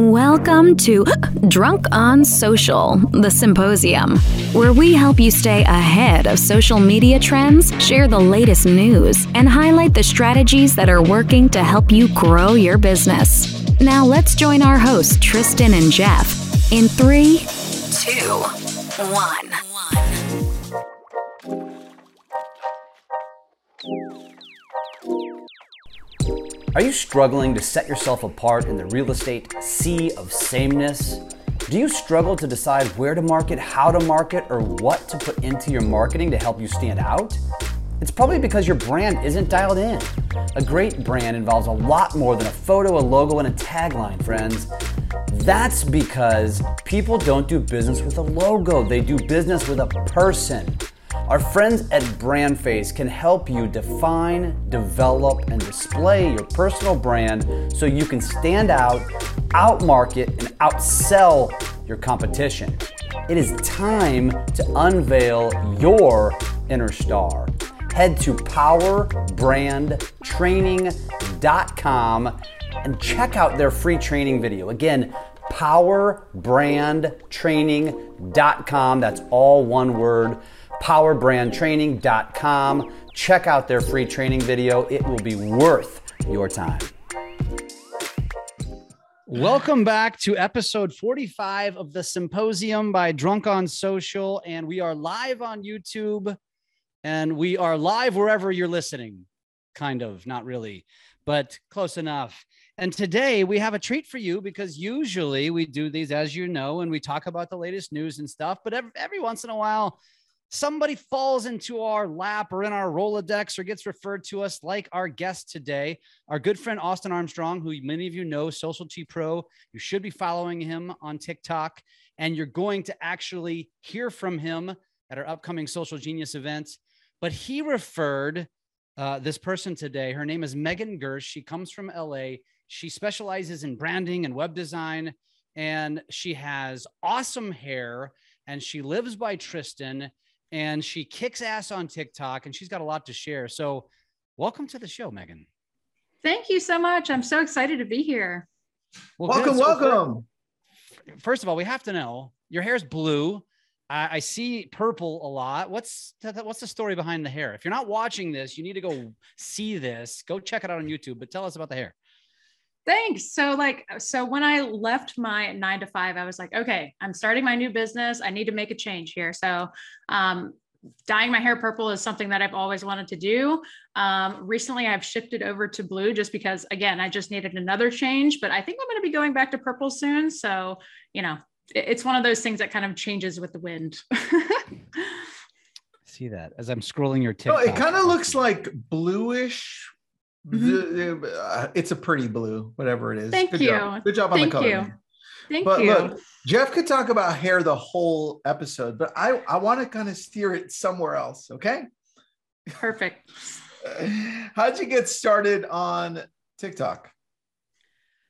Welcome to Drunk on Social, the symposium, where we help you stay ahead of social media trends, share the latest news, and highlight the strategies that are working to help you grow your business. Now let's join our hosts, Tristan and Jeff, in three, two, one. Are you struggling to set yourself apart in the real estate sea of sameness? Do you struggle to decide where to market, how to market, or what to put into your marketing to help you stand out? It's probably because your brand isn't dialed in. A great brand involves a lot more than a photo, a logo, and a tagline, friends. That's because people don't do business with a logo, they do business with a person. Our friends at BrandFace can help you define, develop, and display your personal brand so you can stand out, outmarket, and outsell your competition. It is time to unveil your inner star. Head to powerbrandtraining.com and check out their free training video. Again, powerbrandtraining.com. That's all one word powerbrandtraining.com. Check out their free training video, it will be worth your time. Welcome back to episode 45 of the Symposium by Drunk on Social. And we are live on YouTube and we are live wherever you're listening. Kind of, not really, but close enough. And today we have a treat for you because usually we do these, as you know, and we talk about the latest news and stuff. But every, every once in a while, somebody falls into our lap or in our Rolodex or gets referred to us like our guest today, our good friend Austin Armstrong, who many of you know, Socialty Pro. You should be following him on TikTok, and you're going to actually hear from him at our upcoming Social Genius event. But he referred uh, this person today. Her name is Megan Gersch. She comes from LA. She specializes in branding and web design, and she has awesome hair. And she lives by Tristan and she kicks ass on TikTok and she's got a lot to share. So, welcome to the show, Megan. Thank you so much. I'm so excited to be here. Well, welcome, so welcome. First, first of all, we have to know your hair's blue. I, I see purple a lot. What's what's the story behind the hair? If you're not watching this, you need to go see this. Go check it out on YouTube. But tell us about the hair. Thanks. So, like, so when I left my nine to five, I was like, okay, I'm starting my new business. I need to make a change here. So, um, dyeing my hair purple is something that I've always wanted to do. Um, recently, I've shifted over to blue just because, again, I just needed another change. But I think I'm going to be going back to purple soon. So, you know, it's one of those things that kind of changes with the wind. See that as I'm scrolling your TikTok. Oh, it kind of looks like bluish Mm-hmm. Uh, it's a pretty blue, whatever it is. Thank Good you. Job. Good job on Thank the color. Thank you. Thank but you. look, Jeff could talk about hair the whole episode, but I, I want to kind of steer it somewhere else. Okay. Perfect. How'd you get started on TikTok?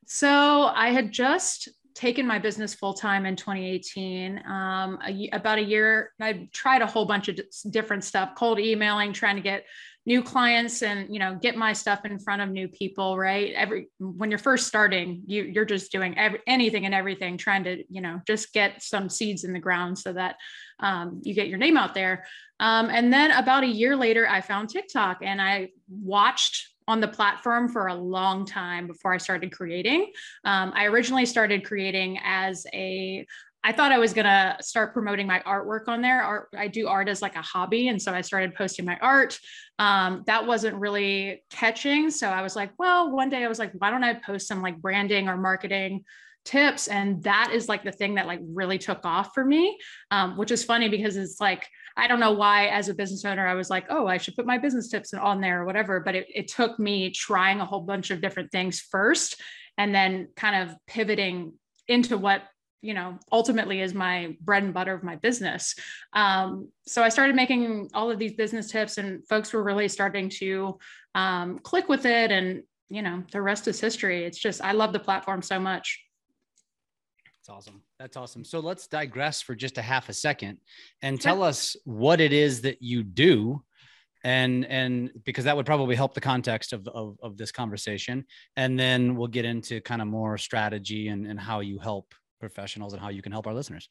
So I had just taken my business full time in 2018. Um, a, about a year, I tried a whole bunch of different stuff, cold emailing, trying to get new clients and you know get my stuff in front of new people right every when you're first starting you you're just doing every, anything and everything trying to you know just get some seeds in the ground so that um, you get your name out there um, and then about a year later i found tiktok and i watched on the platform for a long time before I started creating. Um, I originally started creating as a I thought I was gonna start promoting my artwork on there. Art, I do art as like a hobby, and so I started posting my art. Um, that wasn't really catching, so I was like, well, one day I was like, why don't I post some like branding or marketing tips? And that is like the thing that like really took off for me, um, which is funny because it's like I don't know why, as a business owner, I was like, oh, I should put my business tips on there or whatever. But it, it took me trying a whole bunch of different things first, and then kind of pivoting into what you know ultimately is my bread and butter of my business. Um, so i started making all of these business tips and folks were really starting to um, click with it and you know the rest is history. It's just i love the platform so much. That's awesome. That's awesome. So let's digress for just a half a second and tell us what it is that you do and and because that would probably help the context of, of, of this conversation. And then we'll get into kind of more strategy and, and how you help professionals and how you can help our listeners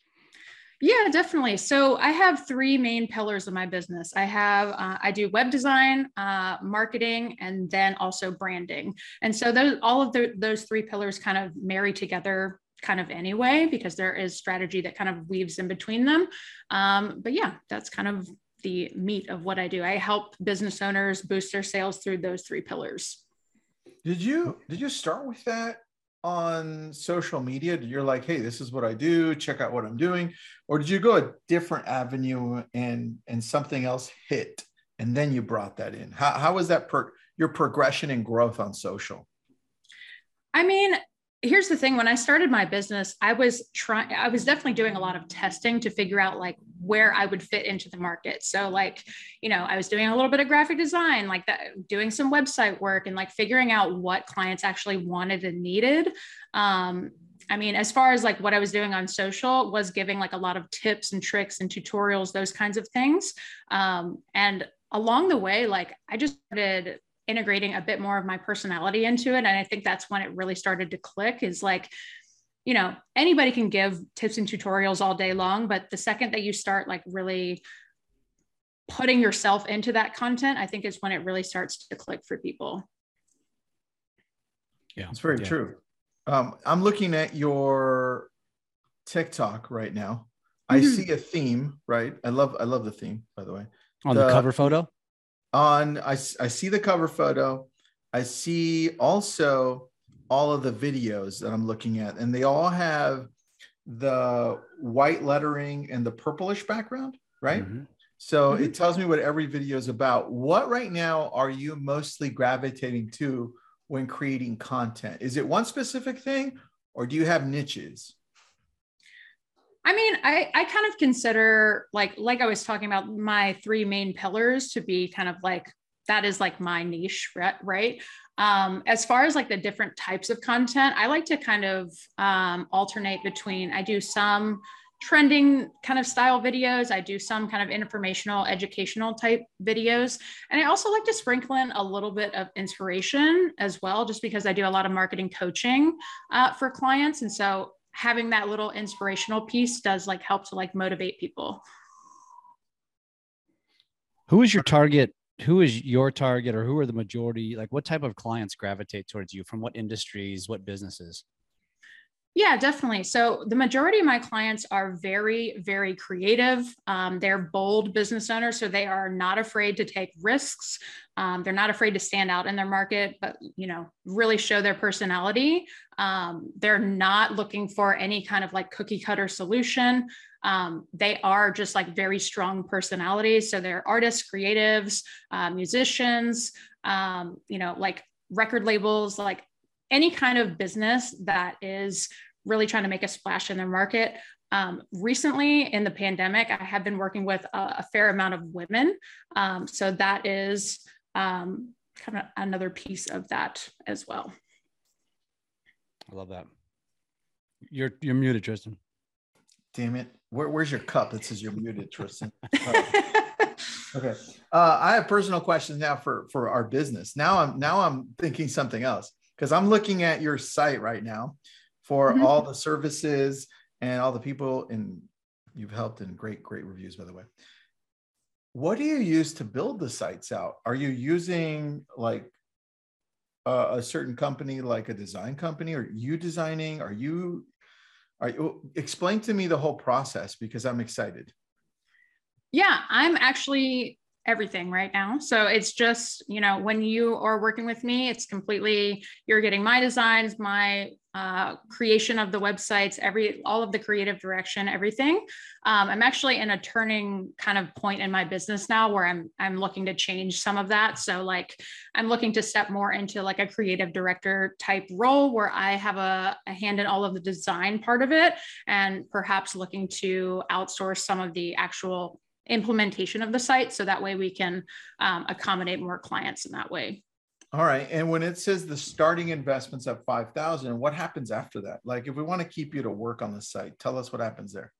yeah, definitely. So I have three main pillars of my business. I have uh, I do web design, uh, marketing, and then also branding. And so those all of the, those three pillars kind of marry together kind of anyway because there is strategy that kind of weaves in between them. Um, but yeah, that's kind of the meat of what I do. I help business owners boost their sales through those three pillars. Did you did you start with that on social media? You're like, hey, this is what I do, check out what I'm doing, or did you go a different avenue and and something else hit and then you brought that in? How how was that per your progression and growth on social? I mean, here's the thing when i started my business i was trying i was definitely doing a lot of testing to figure out like where i would fit into the market so like you know i was doing a little bit of graphic design like that doing some website work and like figuring out what clients actually wanted and needed um, I mean, as far as like what I was doing on social was giving like a lot of tips and tricks and tutorials, those kinds of things. Um, and along the way, like I just started integrating a bit more of my personality into it. And I think that's when it really started to click is like, you know, anybody can give tips and tutorials all day long, but the second that you start like really putting yourself into that content, I think is when it really starts to click for people. Yeah, it's very yeah. true. Um, I'm looking at your TikTok right now. Mm-hmm. I see a theme, right? I love I love the theme, by the way. On the, the cover photo? On I, I see the cover photo. I see also all of the videos that i'm looking at and they all have the white lettering and the purplish background right? Mm-hmm. so mm-hmm. it tells me what every video is about. What right now are you mostly gravitating to when creating content? Is it one specific thing or do you have niches I mean, I, I kind of consider like like I was talking about my three main pillars to be kind of like that is like my niche, right? Um, as far as like the different types of content, I like to kind of um, alternate between I do some trending kind of style videos. I do some kind of informational, educational type videos. And I also like to sprinkle in a little bit of inspiration as well, just because I do a lot of marketing coaching uh, for clients. And so having that little inspirational piece does like help to like motivate people. Who is your target? Who is your target or who are the majority? Like what type of clients gravitate towards you from what industries, what businesses? Yeah, definitely. So the majority of my clients are very, very creative. Um, they're bold business owners, so they are not afraid to take risks. Um, they're not afraid to stand out in their market, but you know, really show their personality. Um, they're not looking for any kind of like cookie cutter solution. Um, they are just like very strong personalities. So they're artists, creatives, uh, musicians, um, you know, like record labels, like any kind of business that is really trying to make a splash in their market. Um, recently, in the pandemic, I have been working with a, a fair amount of women. Um, so that is um, kind of another piece of that as well. I love that. You're you're muted, Tristan. Damn it! Where, where's your cup that says you're muted, Tristan? okay. Uh, I have personal questions now for for our business. Now I'm now I'm thinking something else because I'm looking at your site right now for mm-hmm. all the services and all the people and you've helped in great great reviews by the way. What do you use to build the sites out? Are you using like a, a certain company like a design company? Are you designing? Are you are you explain to me the whole process because i'm excited. Yeah i'm actually everything right now. So it's just, you know, when you are working with me, it's completely, you're getting my designs, my uh, creation of the websites, every, all of the creative direction, everything. Um, I'm actually in a turning kind of point in my business now where I'm, I'm looking to change some of that. So like, I'm looking to step more into like a creative director type role where I have a, a hand in all of the design part of it and perhaps looking to outsource some of the actual implementation of the site so that way we can um, accommodate more clients in that way all right and when it says the starting investments at 5000 what happens after that like if we want to keep you to work on the site tell us what happens there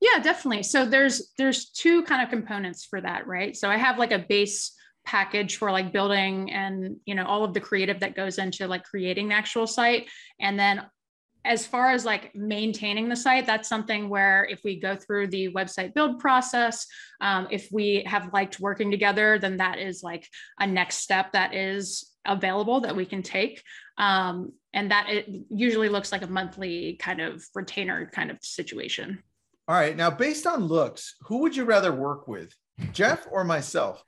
Yeah, definitely. So there's there's two kind of components for that, right? So I have like a base package for like building and you know all of the creative that goes into like creating the actual site and then as far as like maintaining the site that's something where if we go through the website build process um, if we have liked working together then that is like a next step that is available that we can take. Um, and that it usually looks like a monthly kind of retainer kind of situation. All right. Now based on looks who would you rather work with jeff or myself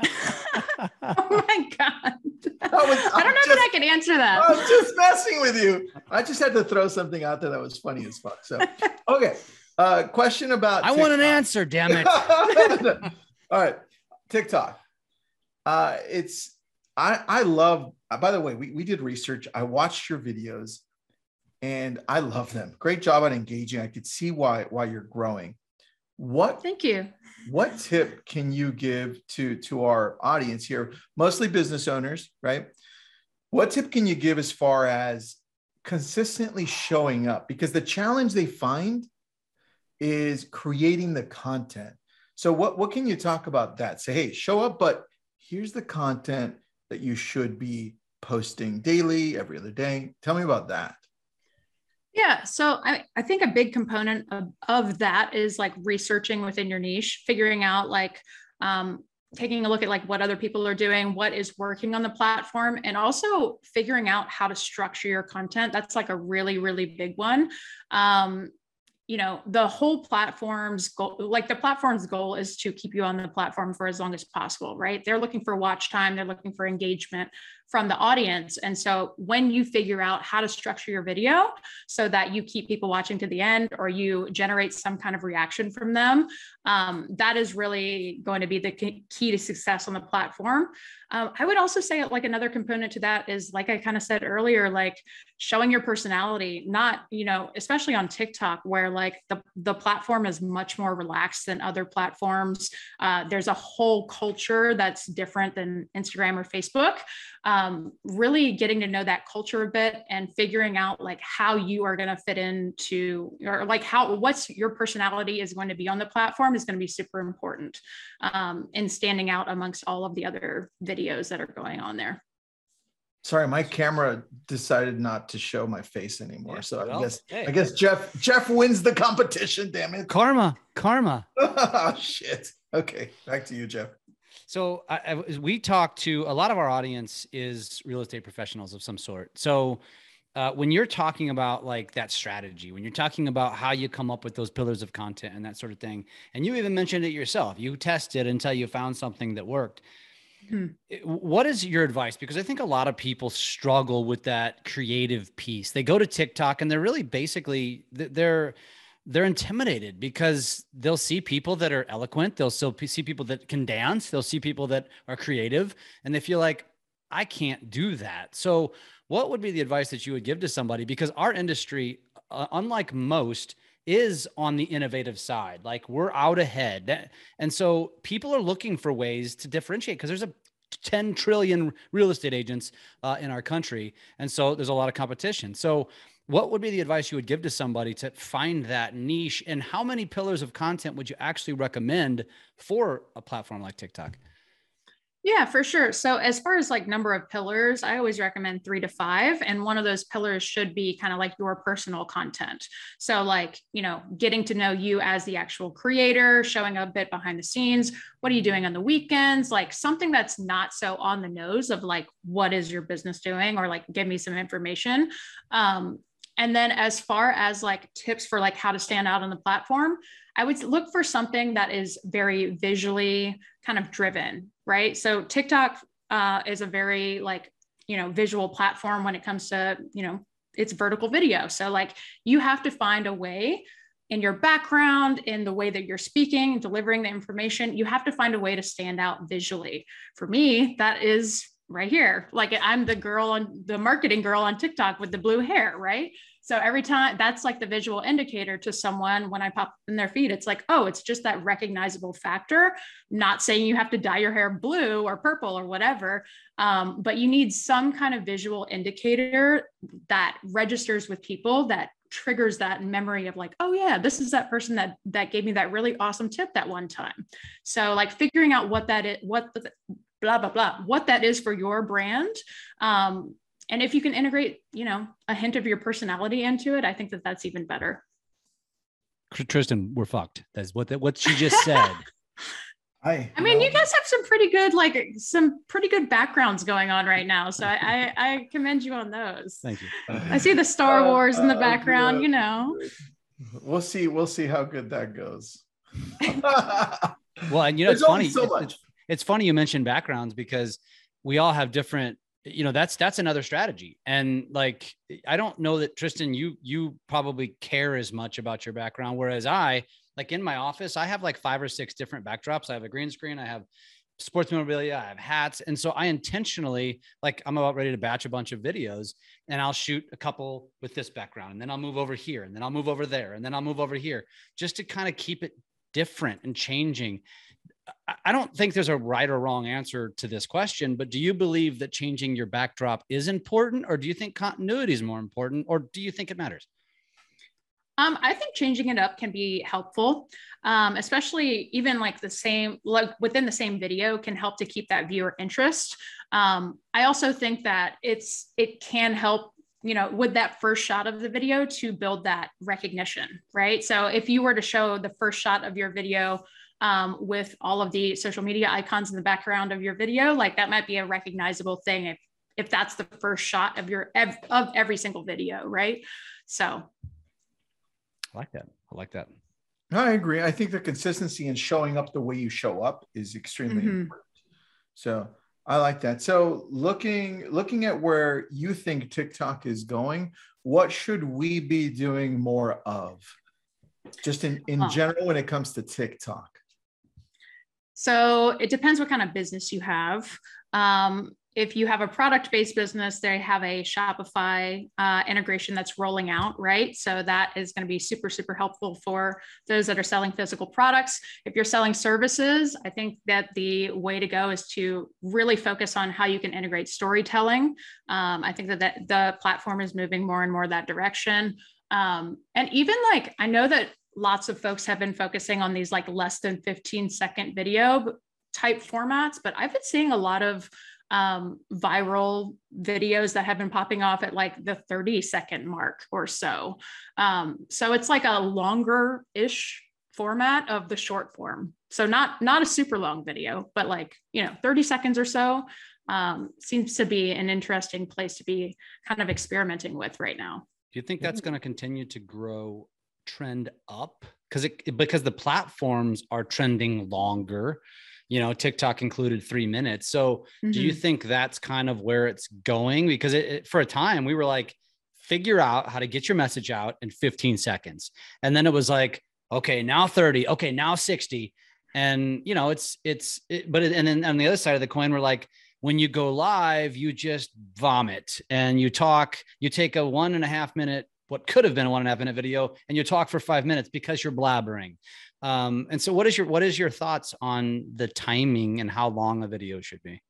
oh my god! Was, I don't know just, that I can answer that. I was just messing with you. I just had to throw something out there that was funny as fuck. So, okay. Uh, question about. I TikTok. want an answer. Damn it! All right, TikTok. Uh, it's I I love. Uh, by the way, we we did research. I watched your videos, and I love them. Great job on engaging. I could see why why you're growing. What? Thank you. what tip can you give to to our audience here? Mostly business owners right? What tip can you give as far as consistently showing up? Because the challenge they find is creating the content. So what what can you talk about that? Say hey show up but here's the content that you should be posting daily every other day. Tell me about that yeah. So I, I think a big component of, of that is like researching within your niche, figuring out like um, taking a look at like what other people are doing, what is working on the platform, and also figuring out how to structure your content. That's like a really, really big one. Um, you know the whole platform's goal like the platform's goal is to keep you on the platform for as long as possible right they're looking for watch time they're looking for engagement from the audience. And so when you figure out how to structure your video so that you keep people watching to the end or you generate some kind of reaction from them, um, that is really going to be the key to success on the platform. Um, I would also say like another component to that is like I kind of said earlier, like showing your personality, not, you know, especially on TikTok where like the, the platform is much more relaxed than other platforms. Uh, there's a whole culture that's different than Instagram or Facebook um, really getting to know that culture a bit and figuring out like how you are going to fit into or like how what's your personality is going to be on the platform is going to be super important um, in standing out amongst all of the other videos that are going on there. Sorry my camera decided not to show my face anymore yeah, so well, i guess hey. i guess jeff jeff wins the competition damn it. Karma karma. Oh shit. Okay back to you jeff so I, I, we talk to a lot of our audience is real estate professionals of some sort. So uh, when you're talking about like that strategy, when you're talking about how you come up with those pillars of content and that sort of thing, and you even mentioned it yourself, you tested until you found something that worked. Hmm. What is your advice? Because I think a lot of people struggle with that creative piece. They go to TikTok and they're really basically they're they're intimidated because they'll see people that are eloquent. They'll still see people that can dance. They'll see people that are creative and they feel like i can't do that. So what would be the advice that you would give to somebody? Because our industry uh, unlike most is on the innovative side. Like we're out ahead. And so people are looking for ways to differentiate because there's a 10 trillion real estate agents uh, in our country. And so there's a lot of competition. So what would be the advice you would give to somebody to find that niche and how many pillars of content would you actually recommend for a platform like TikTok? Yeah, for sure. So, as far as like number of pillars, I always recommend three to five. And one of those pillars should be kind of like your personal content. So, like, you know, getting to know you as the actual creator, showing a bit behind the scenes. What are you doing on the weekends? Like, something that's not so on the nose of like, what is your business doing? Or like, give me some information. Um, and then as far as like tips for like how to stand out on the platform, I would look for something that is very visually kind of driven, right? So TikTok uh, is a very like, you know, visual platform when it comes to, you know, it's vertical video. So like you have to find a way in your background, in the way that you're speaking, delivering the information, you have to find a way to stand out visually. For me, that is right here. Like I'm the girl on the marketing girl on TikTok with the blue hair, right? So every time that's like the visual indicator to someone when I pop in their feed, it's like, oh, it's just that recognizable factor. Not saying you have to dye your hair blue or purple or whatever, um, but you need some kind of visual indicator that registers with people that triggers that memory of like oh yeah this is that person that that gave me that really awesome tip that one time so like figuring out what that is what the blah blah blah what that is for your brand um, and if you can integrate you know a hint of your personality into it i think that that's even better tristan we're fucked that's what that what she just said I, I mean, you guys have some pretty good, like some pretty good backgrounds going on right now. So I, I, I commend you on those. Thank you. I see the Star uh, Wars in the uh, background, uh, you know. We'll see. We'll see how good that goes. well, and you know, it's funny. So it's, it's funny you mentioned backgrounds because we all have different you know that's that's another strategy and like i don't know that tristan you you probably care as much about your background whereas i like in my office, I have like five or six different backdrops. I have a green screen, I have sports memorabilia, I have hats. And so I intentionally, like, I'm about ready to batch a bunch of videos and I'll shoot a couple with this background. And then I'll move over here and then I'll move over there and then I'll move over here just to kind of keep it different and changing. I don't think there's a right or wrong answer to this question, but do you believe that changing your backdrop is important, or do you think continuity is more important, or do you think it matters? Um, I think changing it up can be helpful, um, especially even like the same, like within the same video can help to keep that viewer interest. Um, I also think that it's it can help you know with that first shot of the video to build that recognition right so if you were to show the first shot of your video um, with all of the social media icons in the background of your video like that might be a recognizable thing if if that's the first shot of your of every single video right so I like that. I like that. I agree. I think the consistency in showing up the way you show up is extremely mm-hmm. important. So I like that. So looking looking at where you think TikTok is going, what should we be doing more of? Just in, in general when it comes to TikTok. So it depends what kind of business you have. Um, if you have a product based business, they have a Shopify uh, integration that's rolling out, right? So that is going to be super, super helpful for those that are selling physical products. If you're selling services, I think that the way to go is to really focus on how you can integrate storytelling. Um, I think that, that the platform is moving more and more that direction. Um, and even like, I know that lots of folks have been focusing on these like less than 15 second video type formats, but I've been seeing a lot of um, viral videos that have been popping off at like the 30 second mark or so. Um, so it's like a longer ish format of the short form. So not not a super long video, but like you know 30 seconds or so um, seems to be an interesting place to be kind of experimenting with right now. Do you think that's going to continue to grow trend up because it because the platforms are trending longer? you know tiktok included three minutes so mm-hmm. do you mm-hmm. think that's kind of where it's going because it, it, for a time we were like figure out how to get your message out in 15 seconds and then it was like okay now 30 okay now 60 and you know it's it's it, but it, and then on the other side of the coin we're like when you go live you just vomit and you talk you take a one and a half minute what could have been a one and a half minute video and you talk for five minutes because you're blabbering um, and so what is your what is your thoughts on the timing and how long a video should be?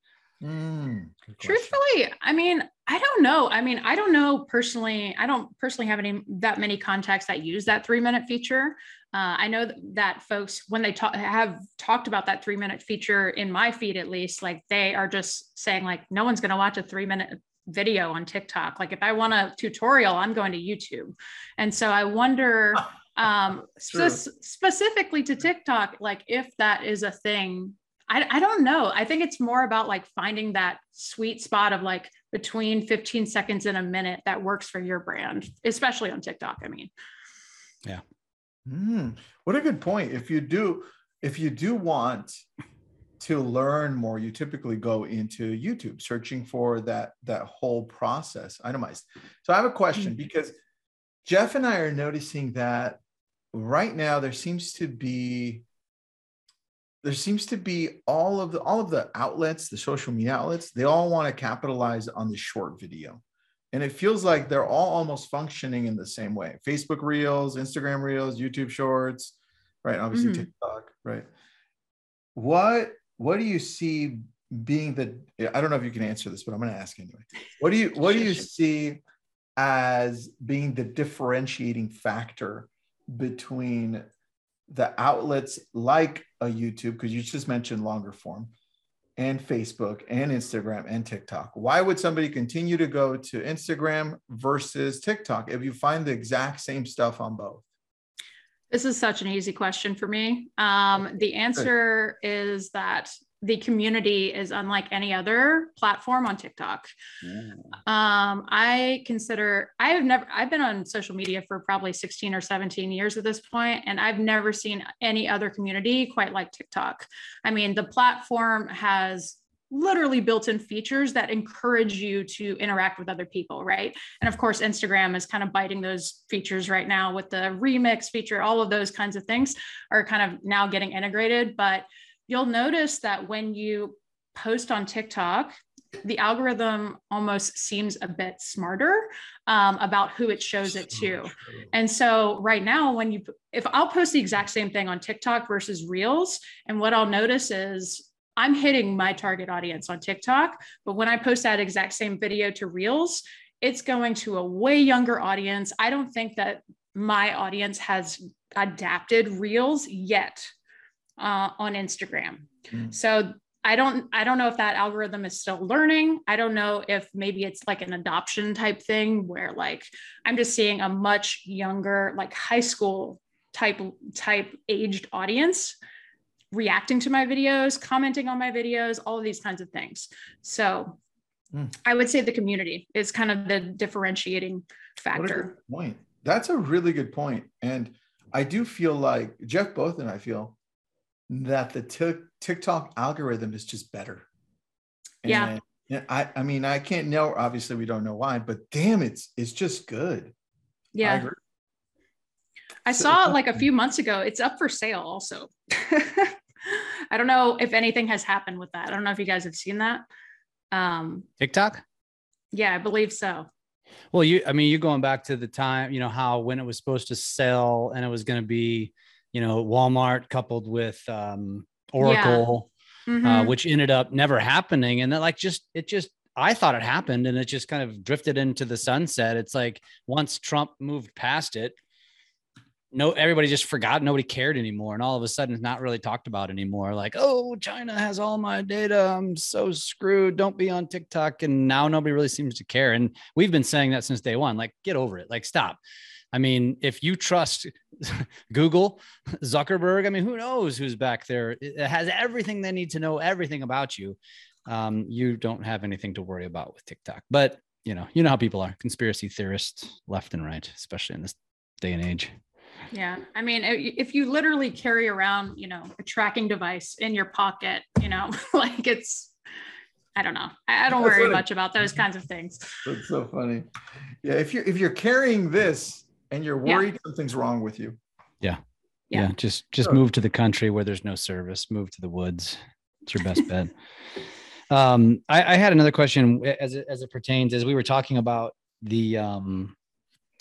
Mm, Truthfully, I mean, I don't know. I mean, I don't know personally. I don't personally have any that many contacts that use that three minute feature. Uh, I know that, that folks, when they talk, have talked about that three minute feature in my feed, at least, like they are just saying, like, no one's going to watch a three minute video on TikTok. Like, if I want a tutorial, I'm going to YouTube. And so I wonder um, spe- specifically to TikTok, like if that is a thing, I, I don't know. I think it's more about like finding that sweet spot of like between 15 seconds and a minute that works for your brand, especially on TikTok. I mean, yeah. Mm, what a good point. If you do, if you do want to learn more, you typically go into YouTube searching for that that whole process itemized. So I have a question mm-hmm. because Jeff and I are noticing that right now there seems to be there seems to be all of the all of the outlets the social media outlets they all want to capitalize on the short video and it feels like they're all almost functioning in the same way facebook reels instagram reels youtube shorts right obviously mm-hmm. tiktok right what what do you see being the i don't know if you can answer this but i'm going to ask anyway what do you what do you see as being the differentiating factor between the outlets like a YouTube, because you just mentioned longer form, and Facebook and Instagram and TikTok? Why would somebody continue to go to Instagram versus TikTok if you find the exact same stuff on both? This is such an easy question for me. Um, the answer is that the community is unlike any other platform on TikTok. Yeah. Um, I consider I have never I've been on social media for probably 16 or 17 years at this point, and I've never seen any other community quite like TikTok. I mean, the platform has literally built-in features that encourage you to interact with other people right? And of course instagram is kind of biting those features right now with the remix feature all of those kinds of things are kind of now getting integrated. But you'll notice that when you post on TikTok, the algorithm almost seems a bit smarter um, about who it shows it to. And so right now, when you, if I'll post the exact same thing on TikTok versus Reels, and what I'll notice is I'm hitting my target audience on TikTok, but when I post that exact same video to Reels, it's going to a way younger audience. I don't think that my audience has adapted Reels yet uh, on Instagram. Mm. So I don't I don't know if that algorithm is still learning. I don't know if maybe it's like an adoption type thing where like I'm just seeing a much younger like high school type type aged audience reacting to my videos, commenting on my videos, all of these kinds of things. So mm. I would say the community is kind of the differentiating factor. point. That's a really good point. And I do feel like Jeff Both and I feel that the t- TikTok algorithm is just better. And yeah. I, I mean, I can't know. Obviously, we don't know why, but damn, it's it's just good. Yeah. I, I saw it like a few months ago. It's up for sale also. I don't know if anything has happened with that. I don't know if you guys have seen that. Um, TikTok? Yeah, I believe so. Well, you, I mean, you're going back to the time, you know, how when it was supposed to sell and it was going to be you know, Walmart coupled with um, Oracle, yeah. Uh, mm-hmm. uh, which ended up never happening. And then, like, just it just I thought it happened, and it just kind of drifted into the sunset. It's like once Trump moved past it, no, everybody just forgot. Nobody cared anymore, and all of a sudden, it's not really talked about anymore. Like, oh, China has all my data. I'm so screwed. Don't be on TikTok. And now nobody really seems to care. And we've been saying that since day one. Like, get over it. Like, stop. I mean, if you trust Google, Zuckerberg, I mean, who knows who's back there? It has everything they need to know everything about you. Um, you don't have anything to worry about with TikTok. But you know, you know how people are conspiracy theorists left and right, especially in this day and age. Yeah. I mean, if you literally carry around, you know, a tracking device in your pocket, you know, like it's, I don't know. I don't That's worry funny. much about those kinds of things. That's so funny. Yeah. If you're, if you're carrying this and you're worried yeah. something's wrong with you. Yeah. Yeah. yeah. Just just move to the country where there's no service. Move to the woods. It's your best bet. Um, I, I, had another question as it, as it pertains as we were talking about the um,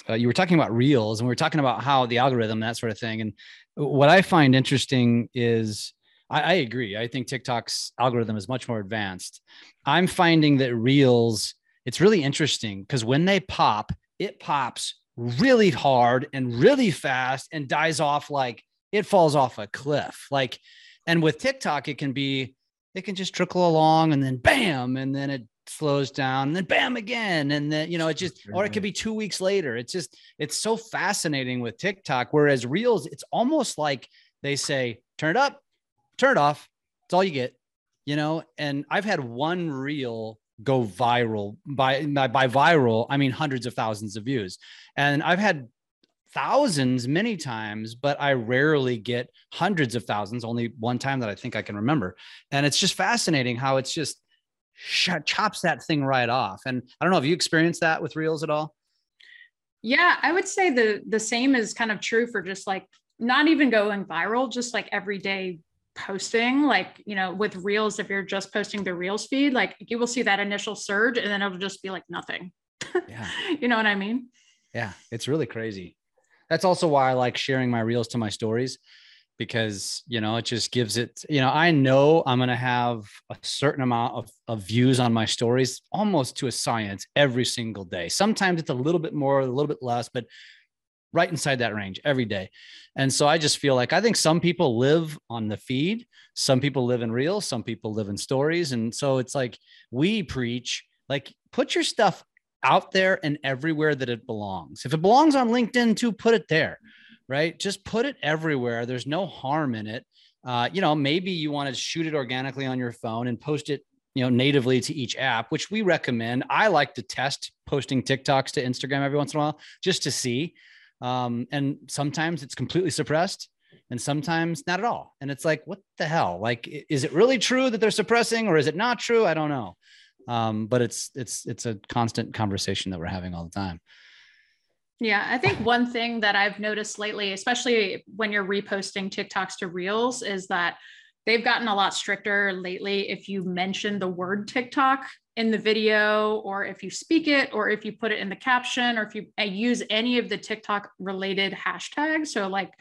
uh, you were talking about reels and we were talking about how the algorithm that sort of thing. And what I find interesting is I, I agree. I think TikTok's algorithm is much more advanced. I'm finding that reels it's really interesting because when they pop, it pops really hard and really fast and dies off like it falls off a cliff. Like, and with TikTok, it can be, it can just trickle along and then bam, and then it slows down and then bam again. And then, you know, it just, or it could be two weeks later. It's just, it's so fascinating with TikTok. Whereas Reels, it's almost like they say, turn it up, turn it off. It's all you get, you know? And I've had one reel go viral by, by, by viral i mean hundreds of thousands of views and i've had thousands many times but i rarely get hundreds of thousands only one time that i think i can remember and it's just fascinating how it's just chops that thing right off. And i don't know if you experienced that with reels at all? Yeah i would say the the same is kind of true for just like not even going viral just like everyday posting like you know with reels if you're just posting the reels feed like you will see that initial surge and then it'll just be like nothing. Yeah. You know what i mean? Yeah it's really crazy. That's also why i like sharing my reels to my stories because you know it just gives it you know i know i'm going to have a certain amount of, of views on my stories almost to a science every single day. Sometimes it's a little bit more a little bit less but right inside that range every day. And so i just feel like i think some people live on the feed some people live in reels some people live in stories. And so it's like we preach like put your stuff out there and everywhere that it belongs. If it belongs on linkedin too put it there right? Just put it everywhere. There's no harm in it. Uh, you know, maybe you want to shoot it organically on your phone and post it, you know, natively to each app, which we recommend. I like to test posting TikToks to Instagram every once in a while just to see. Um, and sometimes it's completely suppressed and sometimes not at all. And it's like, what the hell? Like, is it really true that they're suppressing or is it not true? I don't know. Um, but it's it's it's a constant conversation that we're having all the time. Yeah, I think one thing that I've noticed lately, especially when you're reposting TikToks to Reels, is that they've gotten a lot stricter lately if you mention the word TikTok in the video, or if you speak it, or if you put it in the caption, or if you uh, use any of the TikTok related hashtags. So, like,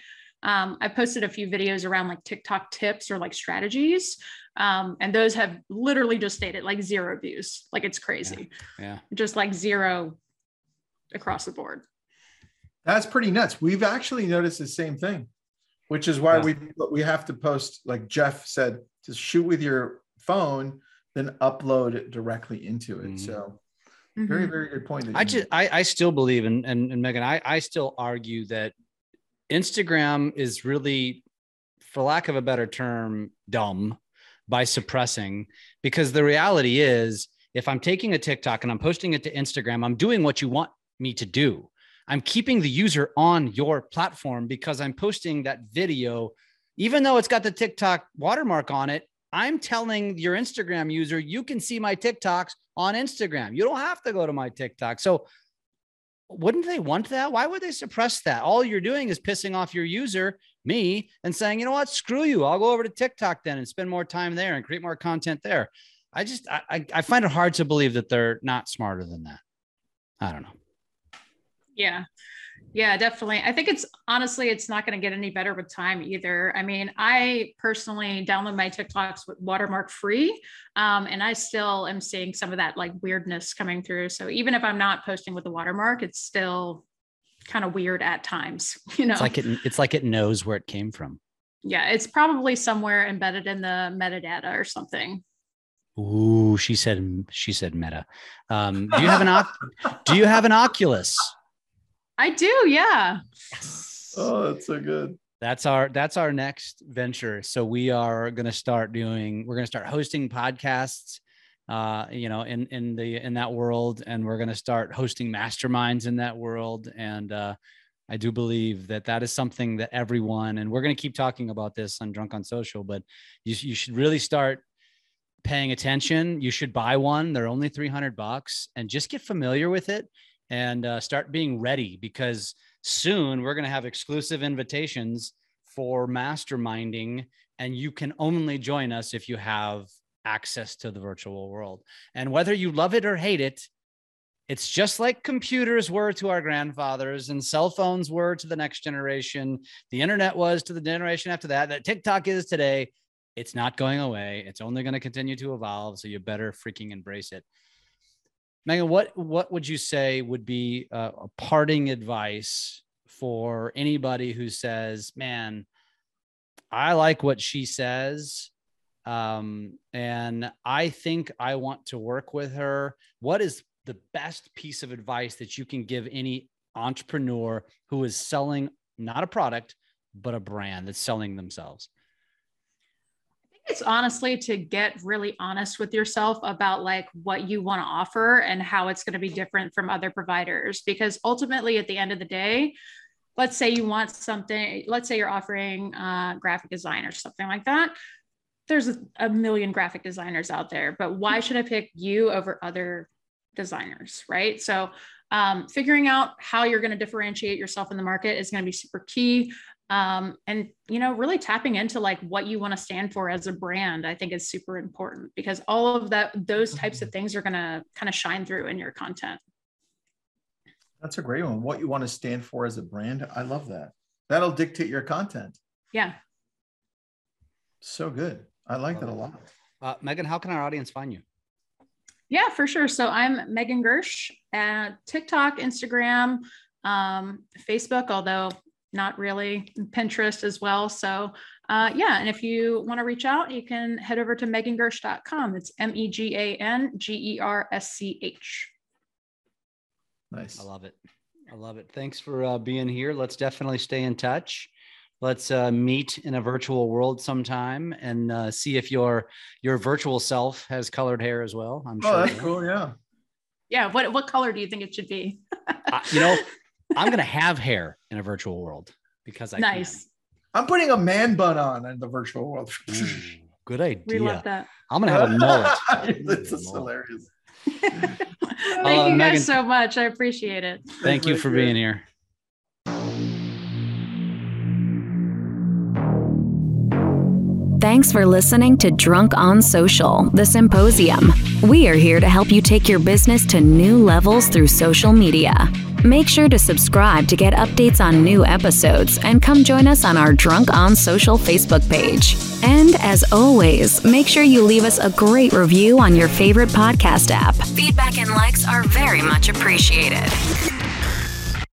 um, I posted a few videos around like TikTok tips or like strategies. Um, and those have literally just stated like zero views. Like, it's crazy. Yeah. yeah. Just like zero across the board. That's pretty nuts. We've actually noticed the same thing, which is why yeah. we we have to post, like Jeff said, to shoot with your phone, then upload it directly into it. Mm-hmm. So very, mm-hmm. very good point. I just I, I still believe in and, and Megan, I, I still argue that Instagram is really, for lack of a better term, dumb by suppressing because the reality is if I'm taking a TikTok and I'm posting it to Instagram, I'm doing what you want me to do. I'm keeping the user on your platform because I'm posting that video, even though it's got the TikTok watermark on it. I'm telling your Instagram user, you can see my TikToks on Instagram. You don't have to go to my TikTok. So, wouldn't they want that? Why would they suppress that? All you're doing is pissing off your user, me, and saying, you know what, screw you. I'll go over to TikTok then and spend more time there and create more content there. I just, I, I find it hard to believe that they're not smarter than that. I don't know. Yeah. Yeah, definitely. I think it's honestly, it's not going to get any better with time either. I mean, I personally download my TikToks with watermark free, um, and I still am seeing some of that like weirdness coming through. So even if I'm not posting with the watermark, it's still kind of weird at times. You know, it's like it, it's like it knows where it came from. Yeah, it's probably somewhere embedded in the metadata or something. Ooh, she said she said meta. Um, do you have an do you have an Oculus? I do, yeah. Yes. Oh, that's so good. That's our that's our next venture. So we are going to start doing we're going to start hosting podcasts uh you know in in the in that world and we're going to start hosting masterminds in that world and uh I do believe that that is something that everyone, and we're going to keep talking about this on Drunk on Social, but you, you should really start paying attention. You should buy one. They're only 300 bucks and just get familiar with it and uh, start being ready because soon we're going to have exclusive invitations for masterminding and you can only join us if you have access to the virtual world. And whether you love it or hate it it's just like computers were to our grandfathers and cell phones were to the next generation the internet was to the generation after that that tiktok is today it's not going away. It's only going to continue to evolve so you better freaking embrace it Megan, what what would you say would be a, a parting advice for anybody who says, "Man, I like what she says, um, and I think I want to work with her." What is the best piece of advice that you can give any entrepreneur who is selling not a product but a brand that's selling themselves? It's honestly to get really honest with yourself about like what you want to offer and how it's going to be different from other providers. Because ultimately at the end of the day let's say you want something let's say you're offering uh, graphic design or something like that. There's a, a million graphic designers out there but why should i pick you over other designers right? So um, figuring out how you're going to differentiate yourself in the market is going to be super key um, and you know really tapping into like what you want to stand for as a brand i think is super important because all of that those types of mm-hmm. things are going to kind of shine through in your content that's a great one what you want to stand for as a brand i love that that'll dictate your content yeah So good. I like that a lot. Uh, Megan, how can our audience find you? Yeah, for sure. So I'm Megan Gersch at TikTok, Instagram, um, Facebook, although not really, Pinterest as well. So uh, yeah, and if you want to reach out, you can head over to megangersch.com. It's M E G A N G E R S C H. Nice. I love it. I love it. Thanks for uh, being here. Let's definitely stay in touch. Let's uh, meet in a virtual world sometime and uh, see if your your virtual self has colored hair as well. I'm Oh, sure. that's cool. Yeah. Yeah. What what color do you think it should be? Uh, you know, I'm gonna have hair in a virtual world because I nice. I'm putting a man bun on in the virtual world. can. Good idea. We love that. I'm gonna have a mullet. this is hilarious. Thank Uh, you Megan- guys so much. I appreciate it. Thank you for being here. Thanks for listening to Drunk on Social, the symposium. We are here to help you take your business to new levels through social media. Make sure to subscribe to get updates on new episodes and come join us on our Drunk on Social Facebook page. And as always, make sure you leave us a great review on your favorite podcast app. Feedback and likes are very much appreciated.